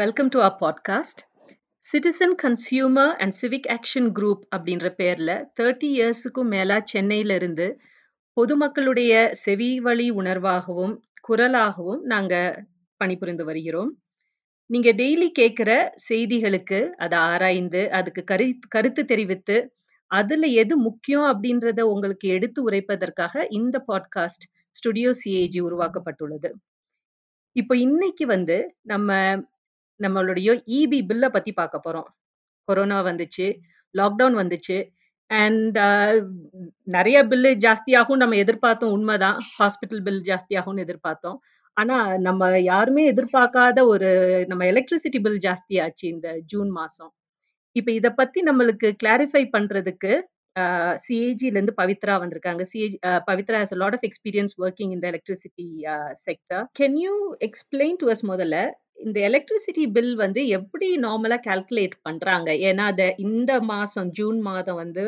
Welcome to a podcast citizen consumer and civic action group அப்படின்ற பேர்ல thirty இயர்ஸுக்கும் மேலா சென்னையில இருந்து பொதுமக்களுடைய செவி வழி உணர்வாகவும் குரலாகவும் நாங்க பணிபுரிந்து வருகிறோம். நீங்க டெய்லி கேட்கிற செய்திகளுக்கு அதை ஆராய்ந்து அதுக்கு கரு கருத்து தெரிவித்து அதுல எது முக்கியம் அப்படின்றத உங்களுக்கு எடுத்து உரைப்பதற்காக இந்த பாட்காஸ்ட் ஸ்டுடியோ சிஏஜி உருவாக்கப்பட்டுள்ளது. இப்போ இன்னைக்கு வந்து நம்ம நம்மளுடைய இபி பில்லை பத்தி பார்க்க போறோம். கொரோனா வந்துச்சு லாக்டவுன் வந்துச்சு அண்ட் uh, நிறைய பில்லு ஜாஸ்தியாகும் நம்ம எதிர்பார்த்தோம் உண்மைதான். ஹாஸ்பிட்டல் பில் ஜாஸ்தியாகும்னு எதிர்பார்த்தோம். ஆனா நம்ம யாருமே எதிர்பார்க்காத ஒரு நம்ம எலக்ட்ரிசிட்டி பில் ஜாஸ்தியாச்சு இந்த ஜூன் மாசம். இப்ப இத பத்தி நம்மளுக்கு கிளாரிஃபை பண்றதுக்கு uh, சிஏஜில இருந்து பவித்ரா வந்திருக்காங்க. CAG uh, Pavithra has lot of experience working இந்த electricity sector can you explain to us முதல்ல இந்த எலக்ட்ரிசிட்டி பில் வந்து எப்படி நார்மலா கால்குலேட் பண்றாங்க ஏன்னா அத இந்த மாசம் ஜூன் மாதம் வந்து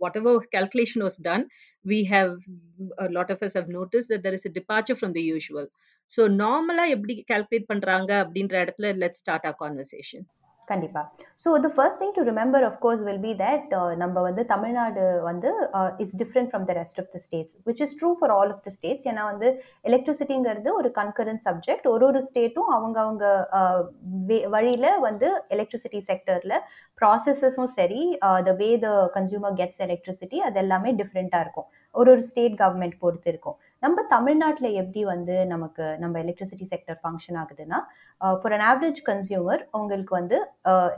whatever calculation was done, we have a lot of us have noticed that there is a departure from the usual. So normally எப்படி calculate பண்றாங்க அப்படின்ற இடத்துல let's start our conversation. கண்டிப்பா. So the first thing to remember of course will be that நம்ம வந்து தமிழ்நாடு வந்து is different from the rest of the states which is true for all of the states ஏன்னா வந்து எலக்ட்ரிசிட்டிங்கிறது ஒரு concurrent subject ஒரு ஒரு ஸ்டேட்டும் அவங்க அவங்க uh, வழியில் வந்து எலக்ட்ரிசிட்டி செக்டரில் ப்ராசஸஸும் சரி the way the consumer gets electricity அது எல்லாமே டிஃப்ரெண்ட்டாக இருக்கும். ஒரு ஒரு ஸ்டேட் கவர்மெண்ட் பொறுத்து இருக்கும் நம்ம தமிழ்நாட்டில் எப்படி வந்து நமக்கு நம்ம எலக்ட்ரிசிட்டி செக்டர் ஃபங்க்ஷன் ஆகுதுன்னா ஃபார் அன் ஆவரேஜ் கன்சியூமர் உங்களுக்கு வந்து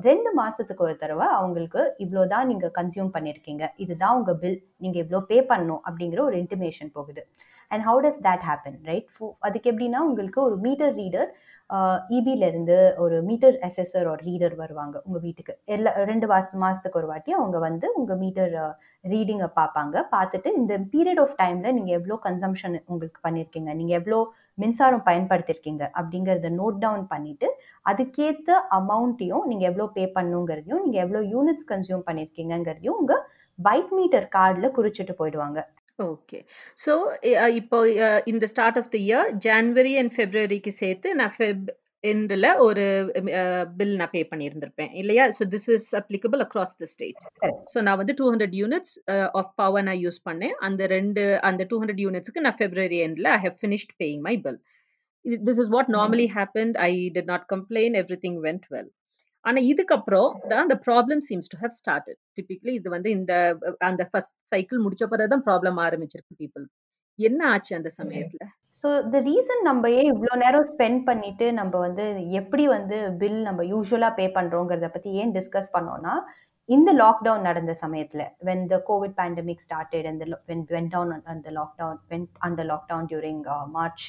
ரெண்டு மாதத்துக்கு ஒரு தடவை அவங்களுக்கு இவ்வளோ தான் நீங்கள் கன்சியூம் பண்ணியிருக்கீங்க இதுதான் உங்கள் பில் நீங்கள் இவ்வளோ பே பண்ணணும் அப்படிங்கிற ஒரு இன்டிமேஷன் போகுது. And how does that happen right அதுக்கு எப்படின்னா உங்களுக்கு ஒரு மீட்டர் ரீடர் இபிலேருந்து ஒரு மீட்டர் அசஸர் ஒரு ரீடர் வருவாங்க உங்கள் வீட்டுக்கு. எல்லா ரெண்டு மாச மாதத்துக்கு ஒரு வாட்டி அவங்க வந்து உங்கள் மீட்டர் ரீடிங்கை பார்ப்பாங்க பார்த்துட்டு இந்த பீரியட் ஆஃப் டைமில் நீங்கள் எவ்வளோ கன்சம்ஷன் உங்களுக்கு பண்ணியிருக்கீங்க நீங்கள் எவ்வளோ மின்சாரம் பயன்படுத்தியிருக்கீங்க அப்படிங்கிறத நோட் டவுன் பண்ணிவிட்டு அதுக்கேற்ற அமௌண்ட்டையும் நீங்கள் எவ்வளோ பே பண்ணுங்கிறதையும் நீங்கள் எவ்வளோ யூனிட்ஸ் கன்சியூம் பண்ணியிருக்கீங்கிறதையும் உங்கள் பைக் மீட்டர் கார்டில் குறிச்சிட்டு போயிடுவாங்க. ஓகே ஸோ இப்போ இந்த start of the year January and ஃபெப்ரவரிக்கு சேர்த்து நான் ஃபெப் எண்டில் ஒரு பில் நான் பே பண்ணியிருந்திருப்பேன். இல்லையா? So this is applicable across the state so நான் வந்து two hundred units of power நான் யூஸ் பண்ணேன். அந்த ரெண்டு அந்த டூ ஹண்ட்ரட் யூனிட்ஸ்க்கு நான் ஃபெப்ரவரி எண்டில் I have finished paying my bill this is what normally happen I did not complain everything went well ஆனா இதுக்கப்புறம் தான் அந்த problem seems to have started typically இது வந்து இந்த அந்த ஃபர்ஸ்ட் சைக்கிள் முடிச்ச பிறகுதான் ப்ராப்ளம் ஆரம்பிச்சிருக்கு பீப்புள் என்ன ஆச்சு அந்த சமயத்துல? ஸோ த ரீசன் நம்ம ஏன் இவ்வளோ நேரம் ஸ்பெண்ட் பண்ணிட்டு நம்ம வந்து எப்படி வந்து பில் நம்ம யூஸ்வலாக பே பண்ணுறோங்கிறத பற்றி ஏன் டிஸ்கஸ் பண்ணோம்னா இந்த லாக்டவுன் நடந்த சமயத்தில் when the covid pandemic started அந்த வென் வென் டவுன் அந்த லாக்டவுன் வென் அந்த lockdown during March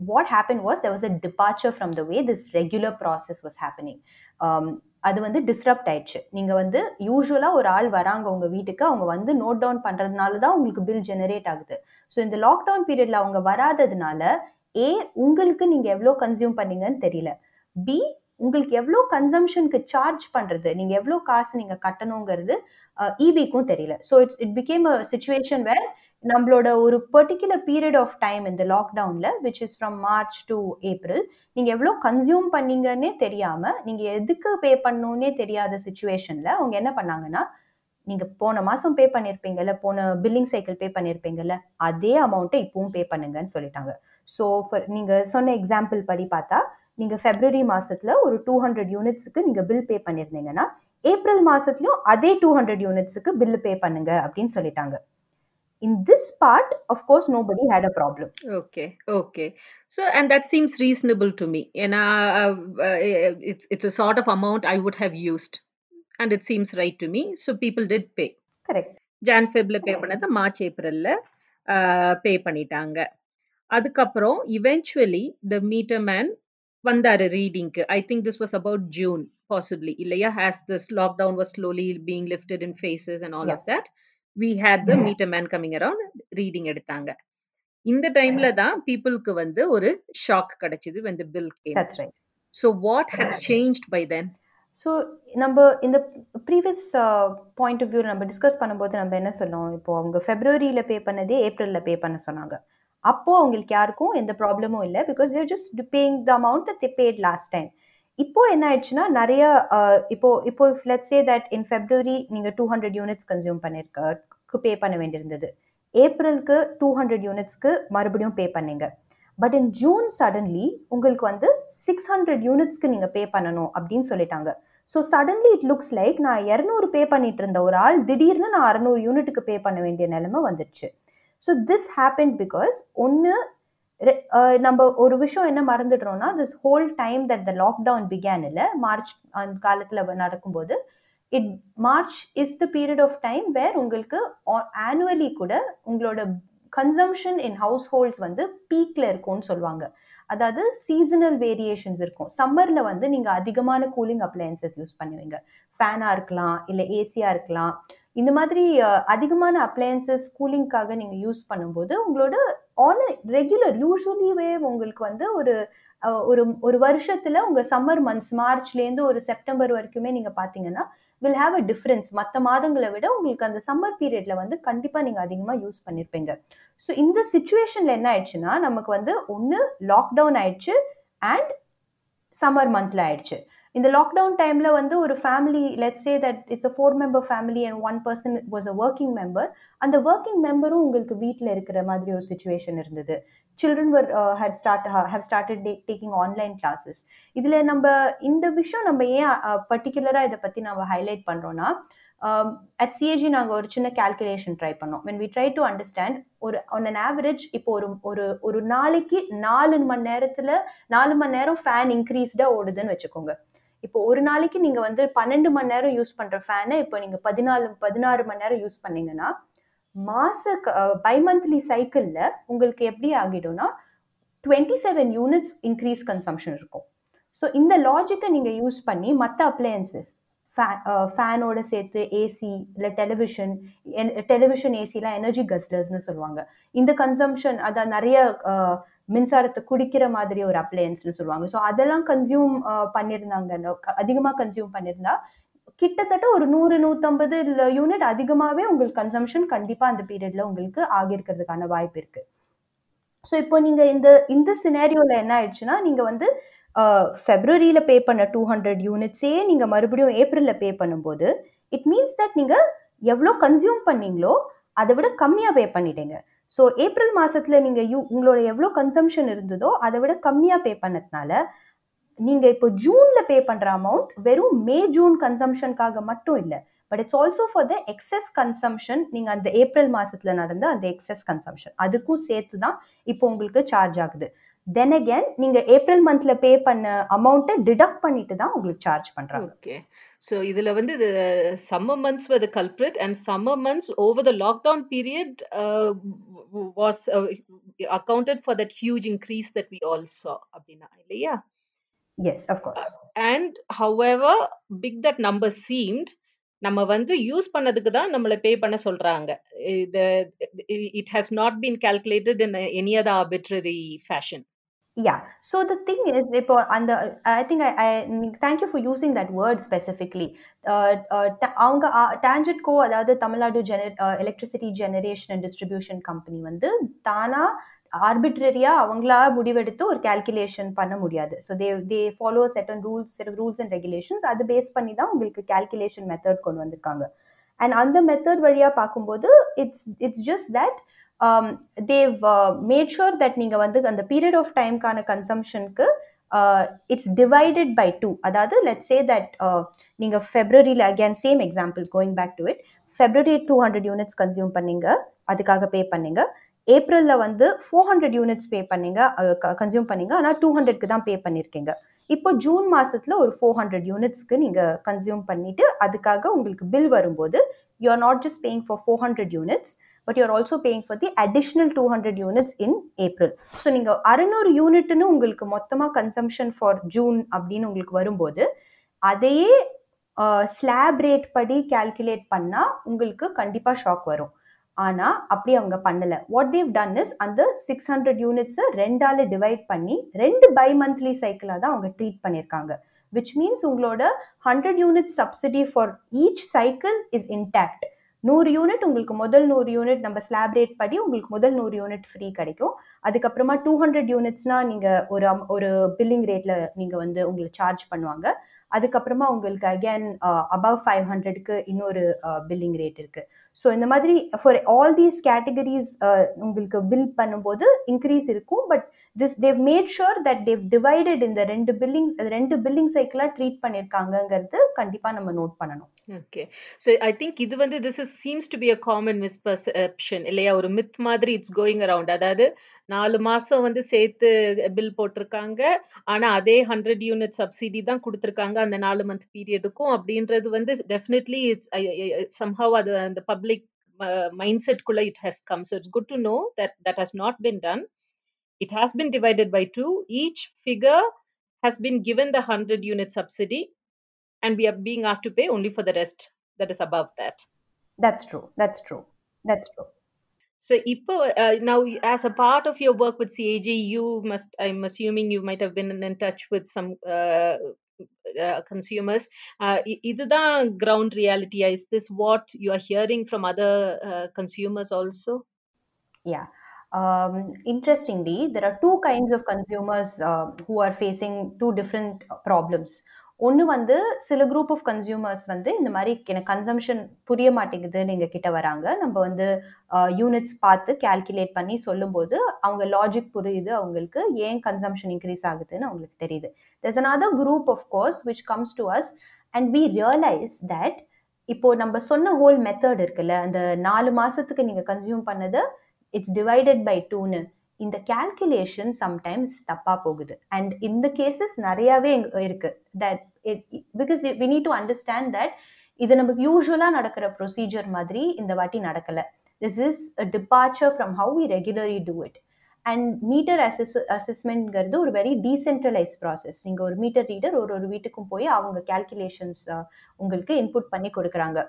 what happen was there was a departure from the way this regular process was happening அது வந்து டிஸ்டர்ப்ட் ஆயிடுச்சு. நீங்கள் வந்து யூஸ்வலாக ஒரு ஆள் வராங்க உங்கள் வீட்டுக்கு அவங்க வந்து நோட் டவுன் பண்ணுறதுனால தான் உங்களுக்கு பில் ஜெனரேட் ஆகுது. ஸோ இந்த லாக்டவுன் பீரியடில் அவங்க வராததுனால ஏ உங்களுக்கு நீங்கள் எவ்வளோ கன்சியூம் பண்ணீங்கன்னு தெரியல. பி உங்களுக்கு எவ்வளோ கன்சம்ஷனுக்கு சார்ஜ் பண்ணுறது நீங்கள் எவ்வளோ காசு நீங்கள் கட்டணுங்கிறது இபிக்கும் தெரியல. So it's it became a situation where நம்மளோட ஒரு பர்டிகுலர் பீரியட் ஆஃப் டைம் இந்த லாக்டவுனில் which is from March to April நீங்கள் எவ்வளோ கன்சியூம் பண்ணீங்கன்னே தெரியாமல் நீங்கள் எதுக்கு பே பண்ணணுன்னே தெரியாத சுச்சுவேஷனில் அவங்க என்ன பண்ணாங்கன்னா நீங்கள் போன மாதம் பே பண்ணியிருப்பீங்கல்ல போன பில்லிங் சைக்கிள் பே பண்ணியிருப்பீங்கல்ல அதே அமௌண்ட்டை இப்போவும் பே பண்ணுங்கன்னு சொல்லிட்டாங்க. ஸோ ஃபார் நீங்கள் சொன்ன எக்ஸாம்பிள் படி பார்த்தா நீங்கள் ஃபெப்ரவரி மாதத்தில் ஒரு டூ ஹண்ட்ரட் யூனிட்ஸுக்கு நீங்கள் பில் பே பண்ணியிருந்தீங்கன்னா ஏப்ரல் மாதத்துலையும் அதே டூ ஹண்ட்ரட் யூனிட்ஸுக்கு பில் பே பண்ணுங்க அப்படின்னு சொல்லிட்டாங்க. in this part of course nobody had a problem okay okay so and that seems reasonable to me and uh, uh, it's it's a sort of amount i would have used and it seems right to me so people did pay correct Jan ஃபெப்ல பே பண்ணதை March ஏப்ரல்ல பே பண்ணிட்டாங்க அதுக்கப்புறம் eventually the meter man வந்தாரு ரீடிங்க்கு I think this was about June possibly இல்லையா as this lockdown was slowly being lifted in phases and all of that we had the meter man coming around reading எடுத்தாங்க. இந்த டைம்ல தான் பீப்புளுக்கு வந்து ஒரு shock கிடைச்சது when the bill came. That's right. So what had changed by then? So நம்ம இந்த ப்ரீவியஸ் பாயிண்ட் ஆஃப் வியூ நம்ம டிஸ்கஸ் பண்ணும்போது நம்ம என்ன சொன்னோம்? இப்போ அவங்க ஃபெப்ரவரியில் பே பண்ணதே ஏப்ரலில் பே பண்ண சொன்னாங்க. அப்போ அவங்களுக்கு யாருக்கும் எந்த ப்ராப்ளமும் இல்லை because they're just paying the amount they paid last time இப்போ என்ன ஆயிடுச்சுன்னா நிறைய இப்போ இப்போ சே தட் இன் ஃபெப்ரவரி நீங்க டூ ஹண்ட்ரட் யூனிட்ஸ் கன்சியூம் பண்ணிருக்க பே பண்ண வேண்டியிருந்தது. ஏப்ரலுக்கு டூ ஹண்ட்ரட் யூனிட்ஸ்க்கு மறுபடியும் பே பண்ணீங்க. பட் இன் ஜூன் சடன்லி உங்களுக்கு வந்து சிக்ஸ் ஹண்ட்ரட் யூனிட்ஸ்க்கு நீங்கள் பே பண்ணணும் அப்படின்னு சொல்லிட்டாங்க. So suddenly it looks like நான் இரநூறு பே பண்ணிட்டு இருந்த ஒரு ஆள் திடீர்னு நான் அறநூறு யூனிட்டுக்கு பே பண்ண வேண்டிய நிலைமை வந்துடுச்சு. ஸோ திஸ் ஹேப்பன் பிகாஸ் ஒன்று நம்ம ஒரு விஷயம் என்ன மறந்துடுறோம்னா this whole time that the lockdown began இல்லை மார்ச் அந்த காலத்தில் நடக்கும்போது it March is the period of time where உங்களுக்கு ஆனுவலி கூட உங்களோட கன்சம்ஷன் இன் ஹவுஸ் ஹோல்ட்ஸ் வந்து பீக்ல இருக்கும்னு சொல்லுவாங்க. அதாவது சீசனல் வேரியேஷன்ஸ் இருக்கும். சம்மர்ல வந்து நீங்க அதிகமான கூலிங் அப்ளையன்சஸ் யூஸ் பண்ணுவீங்க. ஃபேனா இருக்கலாம் இல்ல ஏசியா இருக்கலாம். இந்த மாதிரி அதிகமான அப்ளையன்சஸ் கூலிங்காக நீங்க யூஸ் பண்ணும்போது உங்களோட ஆன் ரெகுலர் யூஸ்வலிவே உங்களுக்கு வந்து ஒரு ஒரு ஒரு வருஷத்துல உங்க சம்மர் மந்த்ஸ் மார்ச்லேருந்து ஒரு செப்டம்பர் வரைக்குமே நீங்க பாத்தீங்கன்னா வில் ஹாவ் அ டிஃப்ரென்ஸ் மற்ற மாதங்களை விட உங்களுக்கு அந்த சம்மர் பீரியட்ல வந்து கண்டிப்பா நீங்க அதிகமா யூஸ் பண்ணிருப்பீங்க. ஸோ இந்த சுச்சுவேஷன்ல என்ன ஆயிடுச்சுன்னா நமக்கு வந்து ஒன்று லாக்டவுன் ஆயிடுச்சு அண்ட் சம்மர் மந்த்ல ஆயிடுச்சு. இந்த லாக்டவுன் டைமில் வந்து ஒரு family let say that it's a four member family and one person was a working member அந்த ஒர்க்கிங் மெம்பரும் உங்களுக்கு வீட்டில் இருக்கிற மாதிரி ஒரு சுச்சுவேஷன் இருந்தது. Children were had start have started taking online classes இதில் நம்ம இந்த விஷயம் நம்ம ஏன் uh, பர்டிகுலராக இதை பற்றி நம்ம ஹைலைட் பண்ணுறோன்னா அட் um, சிஏஜி நாங்கள் ஒரு சின்ன கேல்குலேஷன் ட்ரை பண்ணோம். When we try to understand ஒரு ஆன் அன் ஆவரேஜ் இப்போ ஒரு ஒரு ஒரு நாளைக்கு நாலு மணி நேரத்தில் நாலு மணி நேரம் ஃபேன் இன்க்ரீஸ்டாக ஓடுதுன்னு வச்சுக்கோங்க. இப்போ ஒரு நாளைக்கு நீங்க வந்து பன்னெண்டு மணி நேரம் யூஸ் பண்ற ஃபேனை இப்போ நீங்க பதினாலு பதினாறு மணி நேரம் யூஸ் பண்ணீங்கன்னா மாச பை மந்த்லி சைக்கிள்ல உங்களுக்கு எப்படி ஆகிடும்னா twenty seven units increase consumption இருக்கும். ஸோ இந்த லாஜிக்கை நீங்க யூஸ் பண்ணி மற்ற அப்ளையன்சஸ் ஃபேனோட சேர்த்து ஏசி இல்லை டெலிவிஷன் டெலிவிஷன் ஏசிலாம் எனர்ஜி கஸ்டர்ஸ்னு சொல்லுவாங்க. இந்த கன்சம்ஷன் அதான் நிறைய மின்சாரத்தை குடிக்கிற மாதிரி ஒரு அப்ளையன்ஸ்னு சொல்லுவாங்க. ஸோ அதெல்லாம் கன்சியூம் பண்ணியிருந்தாங்க அதிகமாக கன்சியூம் பண்ணியிருந்தா கிட்டத்தட்ட ஒரு நூறு நூற்றம்பது யூனிட் அதிகமாகவே உங்களுக்கு கன்சம்ஷன் கண்டிப்பாக அந்த பீரியடில் உங்களுக்கு ஆகியிருக்கிறதுக்கான வாய்ப்பு இருக்குது ஸோ இப்போ நீங்கள் இந்த இந்த சினேரியோவில் என்ன ஆயிடுச்சுன்னா நீங்கள் வந்து ஃபெப்ரவரியில் பே பண்ண டூ ஹண்ட்ரட் யூனிட்ஸே நீங்கள் மறுபடியும் ஏப்ரலில் பே பண்ணும்போது இட் மீன்ஸ் தட் நீங்கள் எவ்வளோ கன்சியூம் பண்ணீங்களோ அதை விட கம்மியாக பே பண்ணிட்டீங்க. ஸோ ஏப்ரல் மாதத்தில் நீங்கள் யூ உங்களோட எவ்வளோ கன்சம்ஷன் இருந்ததோ அதை விட கம்மியாக பே பண்ணதுனால நீங்கள் இப்போ ஜூனில் பே பண்ணுற அமௌண்ட் வெறும் மே ஜூன் கன்சம்ஷனுக்காக மட்டும் இல்லை. But it's also for the excess consumption நீங்கள் அந்த ஏப்ரல் மாதத்தில் நடந்த அந்த எக்ஸஸ் கன்சம்ஷன் அதுக்கும் சேர்த்து தான் இப்போ உங்களுக்கு சார்ஜ் ஆகுது. தென் அகேன் நீங்க ஏப்ரல் மந்த்ல பே பண்ண அமௌண்ட்டை டிடக்ட் பண்ணிட்டு தான் உங்களுக்கு சார்ஜ் பண்றாங்க. ஓகே ஸோ இதுல வந்து இது summer months were the culprit and summer months over the lockdown period was accounted for that huge increase that we all saw அப்படின்னா இல்லையா? Yes of course and however big that number seemed நம்ம வந்து use பண்ணதுக்கு தான் நம்மளை பே பண்ண சொல்றாங்க. இது it has not been calculated in any other arbitrary fashion Yeah. So the thing is, இப்போ அந்த I think I, I thank you for using that word specifically. Uh, uh, அவங்க uh, டான்ஜெட்கோ அதாவது Tamil Nadu gen electricity generation and distribution company வந்து தானா ஆர்பிட்ரரியா அவங்களா முடிவெடுத்து ஒரு கால்குலேஷன் பண்ண முடியாது so they they follow certain rules rules and regulations அது பேஸ் பண்ணி தான் உங்களுக்கு கால்குலேஷன் மெத்தட் கொண்டு வந்திருக்காங்க அண்ட் அந்த மெத்தட் வழியா பார்க்கும்போது it's it's just that they made sure that நீங்கள் வந்து அந்த பீரியட் ஆஃப் டைம்க்கான கன்சம்ஷனுக்கு இட்ஸ் டிவைடட் பை டூ அதாவது லெட் சே தட் நீங்கள் ஃபெப்ரவரியில் again same example going back to it February two hundred units consume பண்ணீங்க அதுக்காக பே பண்ணீங்க. ஏப்ரலில் வந்து ஃபோர் ஹண்ட்ரட் யூனிட்ஸ் பே பண்ணீங்க கன்சியூம் பண்ணீங்க ஆனால் டூ ஹண்ட்ரட்க்கு தான் பே பண்ணியிருக்கீங்க இப்போ ஜூன் மாதத்தில் ஒரு ஃபோர் ஹண்ட்ரட் யூனிட்ஸ்க்கு நீங்கள் கன்சியூம் பண்ணிவிட்டு அதுக்காக உங்களுக்கு பில் வரும்போது you are not just paying for four hundred units but you are also paying for the additional two hundred units in April so நீங்கள் அறுநூறு யூனிட்னு உங்களுக்கு மொத்தமாக கன்சம்ஷன் ஃபார் ஜூன் அப்படின்னு உங்களுக்கு வரும்போது அதையே ஸ்லாப் ரேட் படி கால்குலேட் பண்ணால் உங்களுக்கு கண்டிப்பாக ஷாக் வரும். ஆனால் அப்படி அவங்க பண்ணலை. வாட் தேவ் டன் இஸ் அந்த சிக்ஸ் ஹண்ட்ரட் யூனிட்ஸை ரெண்டால் டிவைட் பண்ணி ரெண்டு பை மந்த்லி சைக்கிளாக தான் அவங்க ட்ரீட் பண்ணியிருக்காங்க. விச் மீன்ஸ் உங்களோட hundred unit subsidy for each cycle is intact நூறு யூனிட் உங்களுக்கு முதல் நூறு யூனிட் நம்ம ஸ்லாப் ரேட் படி உங்களுக்கு முதல் நூறு யூனிட் ஃப்ரீ கிடைக்கும். அதுக்கப்புறமா டூ ஹண்ட்ரட் யூனிட்ஸ்னா நீங்க ஒரு ஒரு பில்லிங் ரேட்ல நீங்க வந்து உங்களுக்கு சார்ஜ் பண்ணுவாங்க. அதுக்கப்புறமா உங்களுக்கு அகேன் அபவ் ஃபைவ் ஹண்ட்ரட்க்கு இன்னொரு பில்லிங் ரேட் இருக்கு. ஸோ இந்த மாதிரி ஃபார் ஆல் தீஸ் கேட்டகரிஸ் உங்களுக்கு பில் பண்ணும்போது இன்க்ரீஸ் இருக்கும். But this they've made sure that they've divided இந்த ரெண்டு பில்லிங் ரெண்டு பில்லிங் சைக்கிளாக ட்ரீட் பண்ணியிருக்காங்கங்கிறது கண்டிப்பாக நம்ம நோட் பண்ணணும். ஓகே ஸோ ஐ திங்க் இது வந்து this is seems to be a common misperception இல்லையா? ஒரு மித் மாதிரி இட்ஸ் கோயிங் அரவுண்ட் அதாவது நாலு மாசம் வந்து சேர்த்து பில் போட்டிருக்காங்க ஆனா அதே ஹண்ட்ரட் யூனிட் சப்சிடி தான் கொடுத்துருக்காங்க அந்த நாலு மந்த் பீரியடுக்கும் அப்படின்றது வந்து டெஃபினெட்லி இட்ஸ் சம்ஹவ் அது அந்த public mind செட்குள்ள it has come so it's good to know that that has not been done it has been divided by two. Each figure has been given the 100 unit subsidy, and we are being asked to pay only for the rest that is above that. That's true. That's true. That's true. So, Ipo, uh, now as a part of your work with CAG, you must, I'm assuming you might have been in touch with some uh, uh, consumers. Uh, இதுதான் ground reality. Is this what you are hearing from other uh, consumers also? Yeah. Um, interestingly, there are two kinds of consumers uh, who are facing two different problems. ஒன்று வந்து சில group of consumers வந்து இந்த மாதிரி எனக்கு consumption புரிய மாட்டேங்குதுன்னு எங்கள் கிட்ட வராங்க. நம்ம வந்து யூனிட்ஸ் பார்த்து கேல்குலேட் பண்ணி சொல்லும்போது அவங்க லாஜிக் புரியுது. அவங்களுக்கு ஏன் கன்சம்ஷன் இன்க்ரீஸ் ஆகுதுன்னு அவங்களுக்கு தெரியுது. There's another group of course which comes to us and we realise that இப்போ நம்ம சொன்ன ஹோல் மெத்தட் இருக்குல்ல அந்த நாலு மாசத்துக்கு நீங்க கன்சியூம் பண்ணது இட்ஸ் டிவைடட் பை டூன்னு இந்த கேல்குலேஷன் சம்டைம்ஸ் தப்பாக போகுது. அண்ட் இந்த கேசஸ் நிறையாவே இருக்கு. That because we need to understand that இது நமக்கு யூஸ்வலாக நடக்கிற ப்ரொசீஜர் மாதிரி இந்த வாட்டி நடக்கல. This is departure from how we regularly do it and meter assess அசஸ்மெண்ட்ங்கிறது ஒரு வெரி டீசென்ட்ரலைஸ் ப்ராசஸ் நீங்கள் ஒரு மீட்டர் ரீடர் ஒரு ஒரு வீட்டுக்கும் போய் அவங்க கேல்குலேஷன்ஸ் உங்களுக்கு இன்புட் பண்ணி கொடுக்குறாங்க.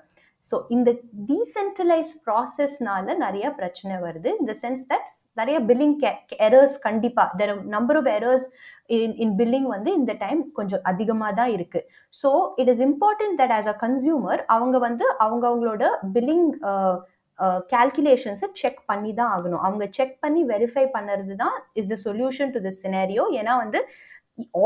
ஸோ இந்த டீசென்ட்ரலைஸ் ப்ராசஸ்னால நிறைய பிரச்சனை வருது. இந்த சென்ஸ் தட் நிறைய பில்லிங் எரர்ஸ் கண்டிப்பாக there number of errors in in billing வந்து இந்த டைம் கொஞ்சம் அதிகமாக தான் இருக்கு. So it is important that as a consumer அவங்க வந்து அவங்க அவங்களோட பில்லிங் கேல்குலேஷன்ஸை செக் பண்ணி தான் ஆகணும். அவங்க செக் பண்ணி வெரிஃபை பண்ணுறது தான் is the solution to this scenario ஏன்னா வந்து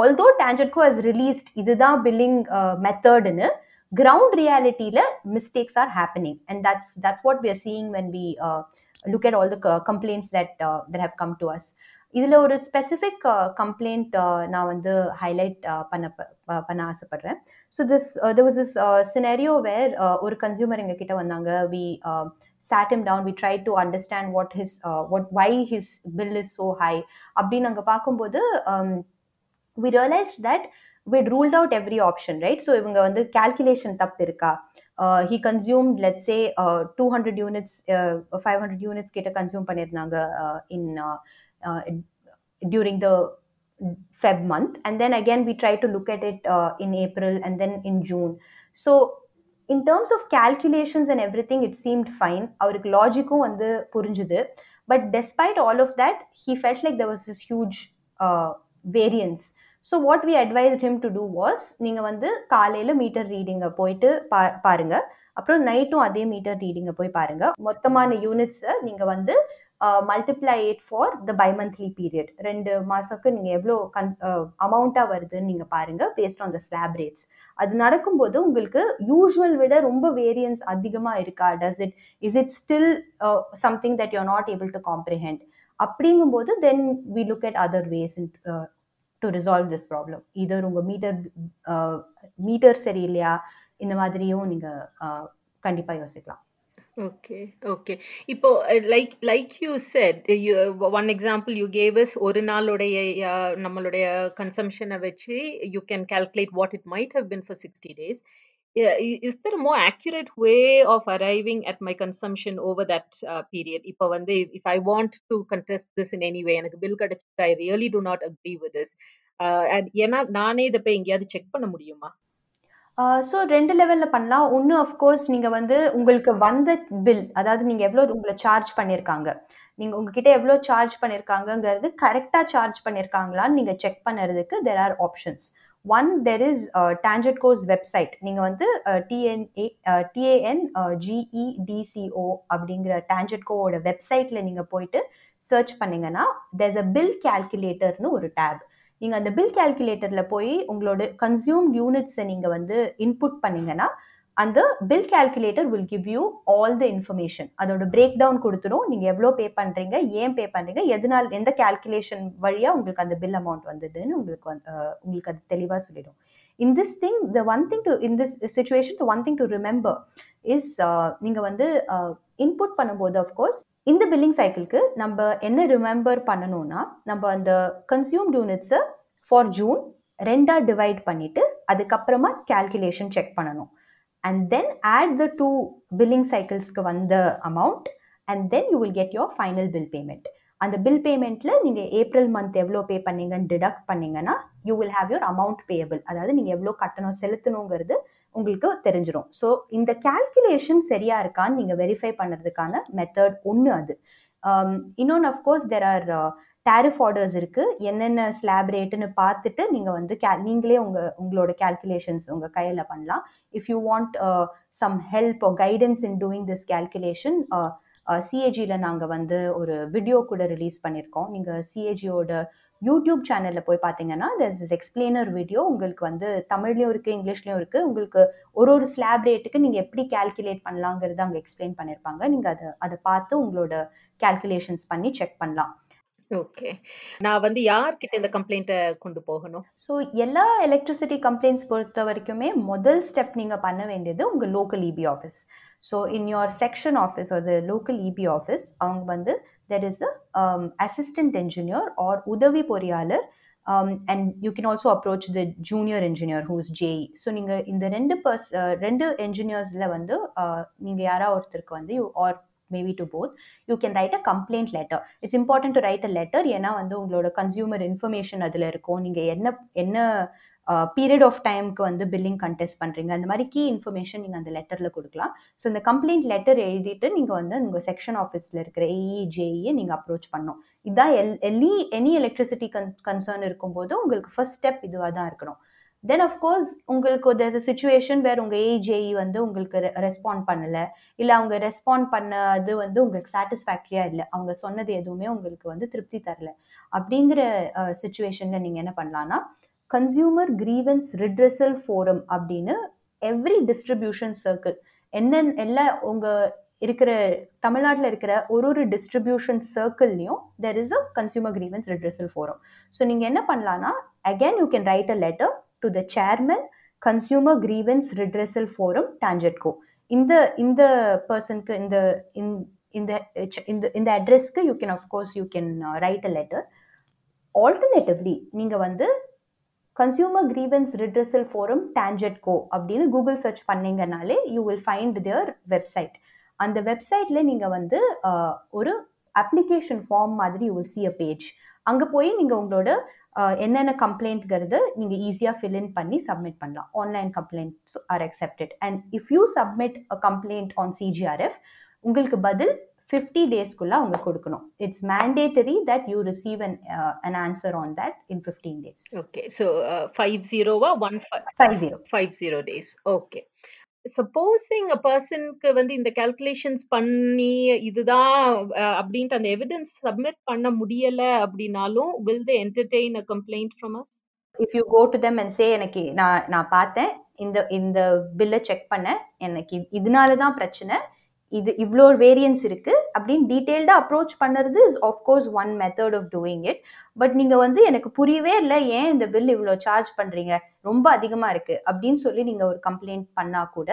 ஆல்தோ டேஞ்சட்கோ ஹஸ் ரிலீஸ்ட் இதுதான் பில்லிங் மெத்தடுன்னு ground ரியாலிட்டியில mistakes are are and and that's that's what we are seeing when we uh, look at all the uh, complaints that uh, that இதில் ஒரு specific complaint நான் வந்து highlight பண்ண பண்ண ஆசைப்படுறேன் so this the was is scenario where ஒரு consumer எங்ககிட்ட வந்தாங்க we sat down we try to understand what his what why his bill is so high அப்படின்னு நாங்கள் பார்க்கும்போது we realise that we'd ruled out every option right so இவங்க வந்து calculation தப்பு இருக்கா uh, he consumed let's say uh, 200 units uh, 500 units கிட்ட consume பண்ணிருந்தாங்க uh, in uh, uh, during the feb month and then again we try to look at it uh, in april and then in june so in terms of calculations and everything it seemed fine அவருக்கு லாஜிக்கும் வந்து புரிஞ்சுது but despite all of that he felt like there was this huge uh, variance so what we advised him to do was நீங்கள் வந்து காலையில் metre ரீடிங்கை போயிட்டு பா பாருங்க. அப்புறம் நைட்டும் அதே மீட்டர் ரீடிங்கை போய் பாருங்கள் மொத்தமான யூனிட்ஸை நீங்கள் வந்து multiply it for the bimonthly period ரெண்டு மாதத்துக்கு நீங்கள் எவ்வளோ கன் அமௌண்ட்டாக வருதுன்னு நீங்கள் பாருங்கள் based on the slab rates அது நடக்கும்போது உங்களுக்கு யூஸ்வல் விட ரொம்ப வேரியன்ஸ் அதிகமாக இருக்கா? Does it is it still something that you not able to comprehend அப்படிங்கும்போது then we look at other ways in to resolve this problem either உங்கள் metre metre சரியில்லையா? இந்த மாதிரியும் நீங்கள் uh, கண்டிப்பாக யோசிக்கலாம். ஓகே ஓகே இப்போ like like you said you one example you gave ஒரு நாளுடைய நம்மளுடைய கன்சம்ஷனை வச்சு you can calculate what it might have been for sixty days is there a more accurate way of arriving at my consumption over that uh, period? இப்போ வந்து if i want to contest this in any way எனக்கு bill கிடைச்சிட்டு i really do not agree with this. Uh, and ஏன்னா நானே இதை போய் எங்கேயாவது check பண்ண முடியுமா? ஸோ ரெண்டு லெவலில் பண்ணலாம். ஒன்று அஃப்கோர்ஸ் நீங்கள் வந்து உங்களுக்கு வந்த பில் அதாவது நீங்கள் எவ்வளோ உங்களை சார்ஜ் பண்ணியிருக்காங்க நீங்கள் உங்ககிட்ட எவ்வளோ சார்ஜ் பண்ணியிருக்காங்கங்கிறது கரெக்டாக சார்ஜ் பண்ணியிருக்காங்களான்னு நீங்கள் செக் பண்ணுறதுக்கு there are options one there is TANGEDCO's website நீங்கள் வந்து டிஎன்ஏ டிஏஎன் ஜிஇடிசிஓ அப்படிங்கிற டான்ஜெட் கோவோட வெப்சைட்டில் நீங்கள் போயிட்டு சர்ச் பண்ணீங்கன்னா தேர்ஸ் அ பில் கேல்குலேட்டர்னு ஒரு டேப் நீங்கள் அந்த பில் கேல்குலேட்டரில் போய் உங்களோட கன்சியூம் யூனிட்ஸை நீங்கள் வந்து இன்புட் பண்ணீங்கன்னா அந்த bill calculator will give you all the information அதோட பிரேக் டவுன் கொடுத்துரும். நீங்கள் எவ்வளோ பே பண்ணுறீங்க ஏன் பே பண்ணுறீங்க எதனால் எந்த கால்குலேஷன் வழியாக உங்களுக்கு அந்த பில் அமௌண்ட் வந்ததுன்னு உங்களுக்கு வந்து உங்களுக்கு அது தெளிவாக சொல்லிடும். In this thing the one thing to in this situation the one thing to remember is நீங்கள் நீங்க வந்து இன்புட் பண்ணும்போது அஃப்கோர்ஸ் இந்த பில்லிங் சைக்கிளுக்கு நம்ம என்ன ரிமெம்பர் பண்ணணும்னா நம்ம அந்த கன்சியூம் யூனிட்ஸை ஃபார் ஜூன் ரெண்டா டிவைட் பண்ணிட்டு அதுக்கப்புறமா கால்குலேஷன் செக் பண்ணணும். And then add the two billing சைக்கிள்ஸ்க்கு வந்த amount and then you will get your final bill payment அந்த பில் பேமெண்ட்டில் நீங்கள் ஏப்ரல் மந்த் எவ்வளோ பே பண்ணீங்கன்னு டிடக்ட் பண்ணீங்கன்னா you will have your amount payable அதாவது நீங்கள் எவ்வளோ கட்டணம் செலுத்தணுங்கிறது உங்களுக்கு தெரிஞ்சிடும் ஸோ இந்த கால்குலேஷன் சரியாக இருக்கான்னு நீங்கள் வெரிஃபை பண்ணுறதுக்கான மெத்தட் ஒன்று அது. இன்னொன்று of course there are tariff orders இருக்கு. என்னென்ன ஸ்லாப் ரேட்டுன்னு பார்த்துட்டு நீங்க வந்து கே நீங்களே உங்க உங்களோட கால்குலேஷன்ஸ் உங்க கையில பண்ணலாம். If you want some help guidance in doing this calculation சிஏஜியில் நாங்கள் வந்து ஒரு வீடியோ கூட ரிலீஸ் பண்ணியிருக்கோம் நீங்கள் சிஏஜியோட யூடியூப் சேனலில் போய் பார்த்தீங்கன்னா திஸ் இஸ் எக்ஸ்பிளைனர் வீடியோ உங்களுக்கு வந்து தமிழ்லேயும் இருக்குது இங்கிலீஷ்லையும் இருக்குது உங்களுக்கு ஒரு ஒரு ஸ்லாப் ரேட்டுக்கு நீங்கள் எப்படி கால்குலேட் பண்ணலாங்கிறத அங்கே எக்ஸ்பிளைன் பண்ணியிருப்பாங்க நீங்கள் அதை அதை பார்த்து உங்களோட கால்குலேஷன்ஸ் பண்ணி செக் பண்ணலாம். ஓகே. நான் வந்து யார்கிட்ட இந்த கம்ப்ளைண்ட்டை கொண்டு போகணும்? ஸோ எல்லா எலக்ட்ரிசிட்டி கம்ப்ளைண்ட்ஸ் பொறுத்த வரைக்குமே முதல் ஸ்டெப் நீங்கள் பண்ண வேண்டியது உங்கள் local EB office so in your section office ஒரு லோக்கல் இபி ஆஃபீஸ் அவங்க வந்து there is a assistant engineer or உதவி பொறியாளர் and you can also approach the junior engineer who's JE so நீங்கள் இந்த ரெண்டு பர்ஸ் ரெண்டு என்ஜினியர்ஸில் வந்து uh, நீங்கள் யாராவது ஒருத்தருக்கு வந்து you are maybe to both you can write a complaint letter it's important to write a letter ஏன்னா வந்து உங்களோட கன்சியூமர் இன்ஃபர்மேஷன் அதில் இருக்கும். நீங்கள் என்ன என்ன பீரியட் ஆஃப் டைமுக்கு வந்து பில்லிங் கண்டெஸ்ட் பண்ணுறீங்க அந்த மாதிரி கீ இன்ஃபர்மேஷன் நீங்கள் அந்த லெட்டரில் கொடுக்கலாம். ஸோ இந்த கம்ப்ளைண்ட் லெட்டர் எழுதிட்டு நீங்கள் வந்து உங்கள் செக்ஷன் ஆஃபீஸில் இருக்கிற ஏஇ ஜேஇயை நீங்கள் அப்ரோச் பண்ணணும். இதான் எல் எல்லி எனி எலக்ட்ரிசிட்டி கன் கன்சர்ன் இருக்கும்போது உங்களுக்கு ஃபர்ஸ்ட் ஸ்டெப் இதுவாக தான் இருக்கணும். தென் அஃப்கோர்ஸ் உங்களுக்கு தேர்ஸ் அ சுச்சுவேஷன் வேர் உங்கள் ஏஜேஇ வந்து உங்களுக்கு ரெஸ்பாண்ட் பண்ணலை. இல்லை அவங்க ரெஸ்பாண்ட் பண்ணது வந்து உங்களுக்கு சாட்டிஸ்ஃபேக்டரியாக இல்லை. அவங்க சொன்னது எதுவுமே உங்களுக்கு வந்து திருப்தி தரல. அப்படிங்கிற சுச்சுவேஷனில் நீங்கள் என்ன பண்ணலான்னா கன்சியூமர் கிரீவன்ஸ் ரிட்ரெசல் ஃபோரம் அப்படின்னு எவ்ரி டிஸ்ட்ரிபியூஷன் சர்க்கிள் என்ன எல்லா உங்கள் இருக்கிற தமிழ்நாட்டில் இருக்கிற ஒரு ஒரு distribution சர்க்கிள்லையும் there is a consumer grievance redressal forum so நீங்கள் என்ன பண்ணலான்னா again you can write a letter to the chairman consumer grievance redressal forum TANGEDCO இந்த இந்த பர்சனுக்கு இந்த இந்த இந்த இந்த அட்ரஸ்க்கு you can of course you can write a letter alternatively நீங்கள் வந்து consumer grievance redressal forum TANGEDCO அப்படின்னு Google search பண்ணீங்கனாலே you will find their website அந்த வெப்சைட்டில் நீங்கள் வந்து ஒரு அப்ளிகேஷன் ஃபார்ம் மாதிரி you will see a page அங்கே போய் நீங்கள் உங்களோட என்னென்ன கம்ப்ளைண்ட்ங்கிறது நீங்கள் ஈஸியாக ஃபில் இன் பண்ணி சப்மிட் பண்ணலாம். Online complaints are accepted and if you submit a complaint on CGRF உங்களுக்கு பதில் ஃபிஃப்டி டேஸ்க்குள்ள அவங்க கொடுக்கணும். It's mandatory that you receive an an answer on that in fifteen days okay so five ஜீரோவா one five zero five zero days okay supposing a பர்சனுக்கு வந்து இந்த calculations பண்ணி இதுதான் அஹ், அப்படின்ட்டு அந்த எவிடன்ஸ் சப்மிட் பண்ண முடியல அப்படின்னாலும் will they entertain a complaint from us if you go to them and say எனக்கு நான் நான் பார்த்தேன். இந்த இந்த பில்லை செக் பண்ணேன். எனக்கு இது- இதனால தான் பிரச்சனை. இது இவ்வளோ வேரியன்ஸ் இருக்கு அப்படின்னு டீட்டெயில்டாக அப்ரோச் பண்ணுறது is of course one method of doing it but நீங்கள் வந்து எனக்கு புரியவே இல்லை ஏன் இந்த பில் இவ்வளோ சார்ஜ் பண்ணுறீங்க ரொம்ப அதிகமாக இருக்கு அப்படின்னு சொல்லி நீங்கள் ஒரு கம்ப்ளைண்ட் பண்ணா கூட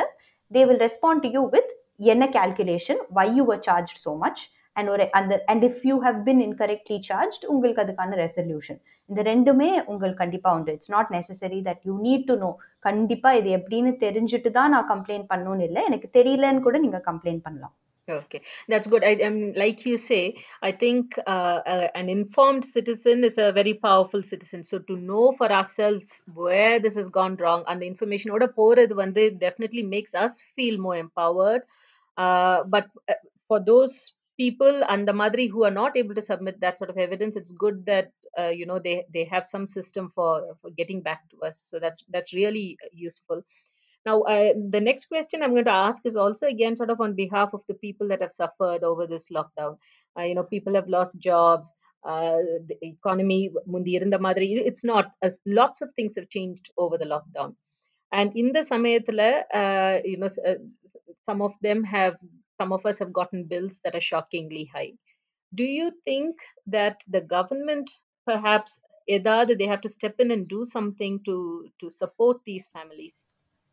they will respond to you with என்ன calculation why you charge so much and ஒரு அந்த and if you have been incorrectly charge உங்களுக்கு அதுக்கான ரெசல்யூஷன் இந்த ரெண்டுமே உங்களுக்கு கண்டிப்பா உண்டு it's not necessary that you need to know கண்டிப்பா இது எப்படின்னு தெரிஞ்சுட்டு தான் நான் கம்ப்ளைண்ட் பண்ணணும்னு இல்லை எனக்கு தெரியலன்னு கூட நீங்க கம்ப்ளைண்ட் பண்ணலாம் Okay, that's good. I um, like you say, I think uh, uh, an informed citizen is a very powerful citizen. So to know for ourselves where this has gone wrong and the information oda போறது வந்து definitely makes us feel more empowered. Uh, but uh, for those people and the madri who are not able to submit that sort of evidence it's good that uh, you know they they have some system for for getting back to us so that's that's really useful now uh, the next question i'm going to ask is also again sort of on behalf of the people that have suffered over this lockdown uh, you know people have lost jobs uh, the economy முந்தி இருந்த மாதிரி it's not as lots of things have changed over the lockdown and in the சமயத்துல uh, you know s- uh, s- some of them have some of us have gotten bills that are shockingly high do you think that the government perhaps ஏதாவது they have to step in and do something to to support these families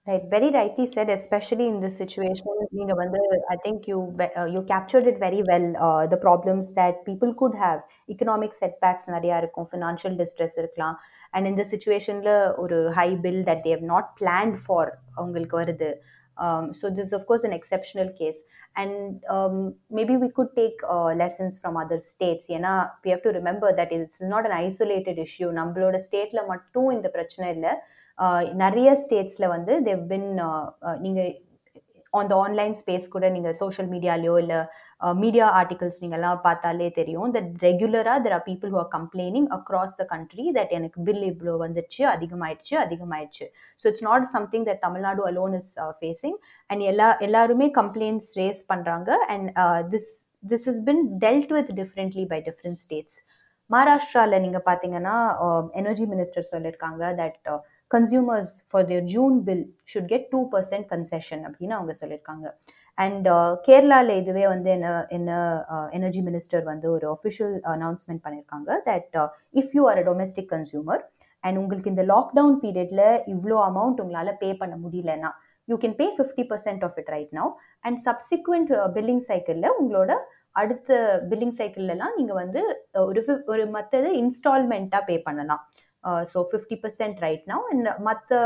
Right, very rightly said, especially in this situation. நீங்க வந்து, I think you ve- uh, you captured it very well. Uh, the problems that people could have, economic setbacks நிறைய இருக்கும், financial distress இருக்கலாம், and in the situationல ஒரு high bill that they have not planned for அவங்களுக்கு வருது. Um, so this is of course an exceptional case, and um, maybe we could take uh, lessons from other states. ஏன்னா we have to remember that it's not an isolated issue. நம்மளோட ஸ்டேட்ல மட்டும் இந்த பிரச்சனை இல்லை. ஆஹ் நிறைய ஸ்டேட்ஸில் வந்து தேவ் பின் நீங்கள் அந்த ஆன்லைன் ஸ்பேஸ் கூட நீங்கள் சோஷியல் மீடியாலேயோ இல்லை மீடியா ஆர்டிகல்ஸ் நீங்கள்லாம் பார்த்தாலே தெரியும். தட் ரெகுலராக there are people who are complaining across the country that எனக்கு பில் இவ்வளோ வந்துச்சு அதிகமாயிடுச்சு அதிகமாயிடுச்சு. So it's not something that Tamil Nadu alone is facing and எல்லா எல்லாருமே கம்ப்ளைண்ட்ஸ் ரேஸ் பண்ணுறாங்க and this this is been dealt with differently by different states மகாராஷ்டிராவில் நீங்கள் பார்த்தீங்கன்னா எனர்ஜி மினிஸ்டர் சொல்லியிருக்காங்க that consumers for their June bill should get two percent concession அப்படின்னு அவங்க சொல்லியிருக்காங்க. அண்ட் uh, கேரளாவில் இதுவே வந்து என்ன என்ன uh, எனர்ஜி மினிஸ்டர் வந்து ஒரு அஃபிஷியல் அனௌன்ஸ்மெண்ட் பண்ணியிருக்காங்க that if you are a domestic consumer and உங்களுக்கு இந்த லாக்டவுன் பீரியடில் இவ்வளோ அமௌண்ட் உங்களால் பே பண்ண முடியலன்னா you can pay fifty percent of it right now and subsequent billing சைக்கிளில் உங்களோட அடுத்த பில்லிங் சைக்கிள்லாம் நீங்கள் வந்து ஒரு ஒரு மற்றது இன்ஸ்டால்மெண்ட்டாக பே பண்ணலாம். So fifty percent right now and மற்ற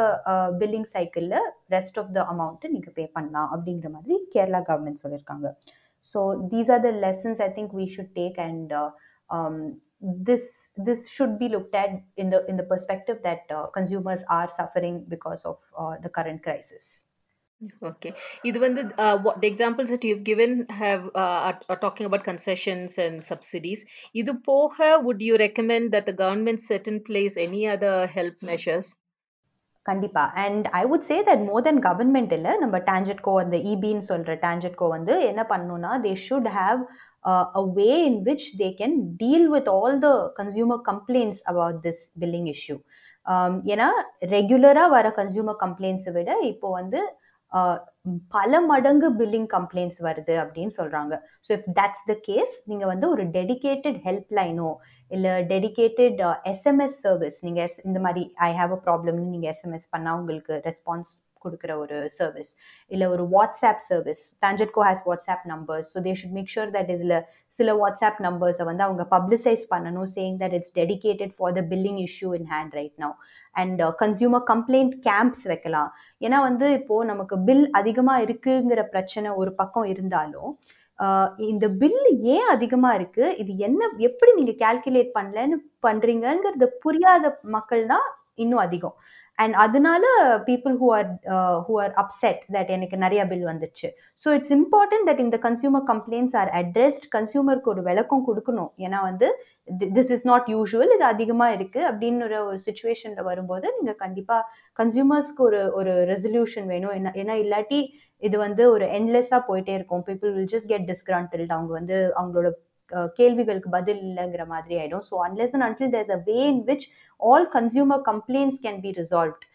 பில்லிங் சைக்கிளில் ரெஸ்ட் ஆஃப் த அமௌண்ட்டு நீங்கள் பே பண்ணலாம் அப்படிங்கிற மாதிரி கேரளா கவர்மெண்ட் சொல்லியிருக்காங்க so these are the lessons I think we should take and this this should be looked at in the in the perspective that uh, consumers are suffering because of uh, the current crisis Okay. இது வந்து uh, what, the examples that you've given have uh, are, are talking about concessions and subsidies. இது போக, would you recommend that the government set in place any other help measures? கண்டிப்பா and I would say that more then government இல்லை நம்ம டான்ஜெட்கோ அந்த இபின்னு சொல்ற டான்ஜெட்கோ வந்து என்ன பண்ணணும்னா they should have a way in which they can deal with all the consumer complaints about this billing issue ஏன்னா ரெகுலராக வர கன்சியூமர் கம்ப்ளைண்ட்ஸை விட இப்போ வந்து uh, பல மடங்கு பில்லிங் கம்ப்ளைண்ட்ஸ் வருது அப்படின்னு சொல்றாங்க. So if that's the case நீங்க வந்து ஒரு டெடிகேட்டட் ஹெல்ப் லைனோ இல்லை டெடிக்கேட்டட் எஸ்எம்எஸ் சர்வீஸ் நீங்கள் எஸ் இந்த மாதிரி ஐ ஹாவ் அ ப்ராப்ளம்னு நீங்கள் எஸ்எம்எஸ் பண்ணால் உங்களுக்கு ரெஸ்பான்ஸ் கொடுக்குற ஒரு சர்வீஸ் இல்லை ஒரு WhatsApp service TANGEDCO has WhatsApp numbers so they should make sure that இதில் சில வாட்ஸ்அப் நம்பர்ஸை வந்து அவங்க பப்ளிசைஸ் பண்ணணும் saying that it's dedicated for the billing issue in hand right now and consumer complaint camps வைக்கலாம். ஏன்னா வந்து இப்போது நமக்கு பில் அதிகமாக இருக்குங்கிற பிரச்சனை ஒரு பக்கம் இருந்தாலும் இந்த பில் ஏன் அதிகமாக இருக்கு? இது என்ன எப்படி நீங்கள் கால்குலேட் பண்ணலன்னு பண்றீங்கங்கிறது புரியாத மக்கள் தான் இன்னும் அதிகம். அண்ட் அதனால people who are who are upset that எனக்கு நிறைய பில் வந்துச்சு. ஸோ இட்ஸ் இம்பார்ட்டன்ட் தட் இந்த கன்சியூமர் கம்ப்ளைண்ட்ஸ் ஆர் அட்ரெஸ்ட் கன்சியூமருக்கு ஒரு விளக்கம் கொடுக்கணும். ஏன்னா வந்து திஸ் இஸ் நாட் யூஷுவல் இது அதிகமாக இருக்குது அப்படின்னு ஒரு ஒரு சுச்சுவேஷனில் வரும்போது நீங்கள் கண்டிப்பாக கன்சியூமர்ஸ்க்கு ஒரு ஒரு ரெசல்யூஷன் வேணும். என்ன ஏன்னா இல்லாட்டி இது வந்து ஒரு என்லெஸ்ஸாக போயிட்டே இருக்கும். People will just get disgruntled அவங்க வந்து அவங்களோட கேள்விகளுக்கு பதில் இல்லைங்கிற மாதிரி ஆயிடும். So unless and until there's a way in which all consumer complaints can be resolved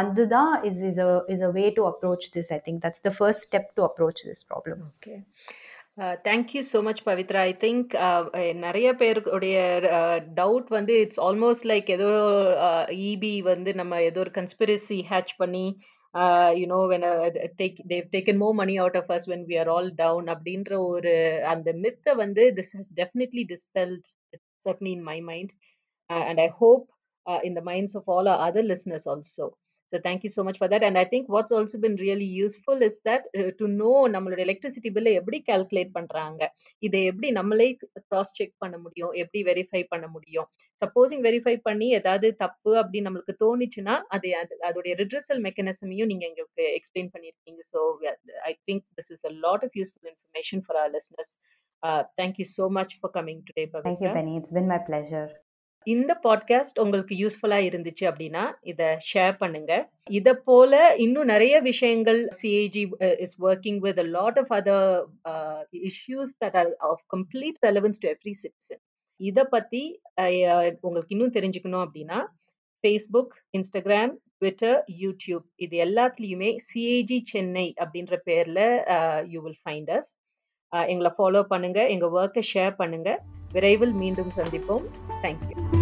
அதுதான் is is a is a way to approach this I think that's the first step to approach this problem okay thank you so much Pavithra I think நிறைய பேருடைய doubt வந்து it's almost like ஏதோ EB வந்து நம்ம ஏதோ ஒரு conspiracy hatch பண்ணி you know when take they've taken more money out of us when we are all down அப்படின்ற ஒரு அந்த மித்தை வந்து this has definitely dispelled certainly in my mind. Uh, and I hope uh, in the minds of all our other listeners also. So thank you so much for that. And I think what's also been really useful is that uh, to know நம்மளோட electricity பில்லை எப்படி calculate பண்றாங்க. இதை எப்படி நம்மளே cross check பண்ண முடியும்? எப்படி வெரிஃபை பண்ண முடியும்? சப்போஸிங் வெரிஃபை பண்ணி ஏதாவது தப்பு அப்படி நம்மளுக்கு தோணுச்சுன்னா அது அதோட அதோடைய ரிட்ரஸல் மெக்கானிசமையும் நீங்க எங்களுக்கு எக்ஸ்பிளைன் பண்ணியிருக்கீங்க so I think this is a lot of useful information for our listeners thank you so much for coming today thank you Benny it's been my pleasure இந்த பாட்காஸ்ட் உங்களுக்கு யூஸ்ஃபுல்லா இருந்துச்சு அப்படின்னா இத ஷேர் பண்ணுங்க. இத போல இன்னும் நிறைய விஷயங்கள் CAG is working with a lot of other uh, issues that are of complete relevance to every citizen. இத பத்தி uh, உங்களுக்கு இன்னும் தெரிஞ்சுக்கணும் அப்படின்னா ஃபேஸ்புக் இன்ஸ்டாகிராம் ட்விட்டர் யூடியூப் இது எல்லாத்துலேயுமே சிஏஜி சென்னை அப்படின்ற பேர்ல யூ வில் ஃபைண்ட் அஸ் எங்களை ஃபாலோ பண்ணுங்க எங்க ஒர்க்கை ஷேர் பண்ணுங்க. விரைவில் மீண்டும் சந்திப்போம். தேங்க்யூ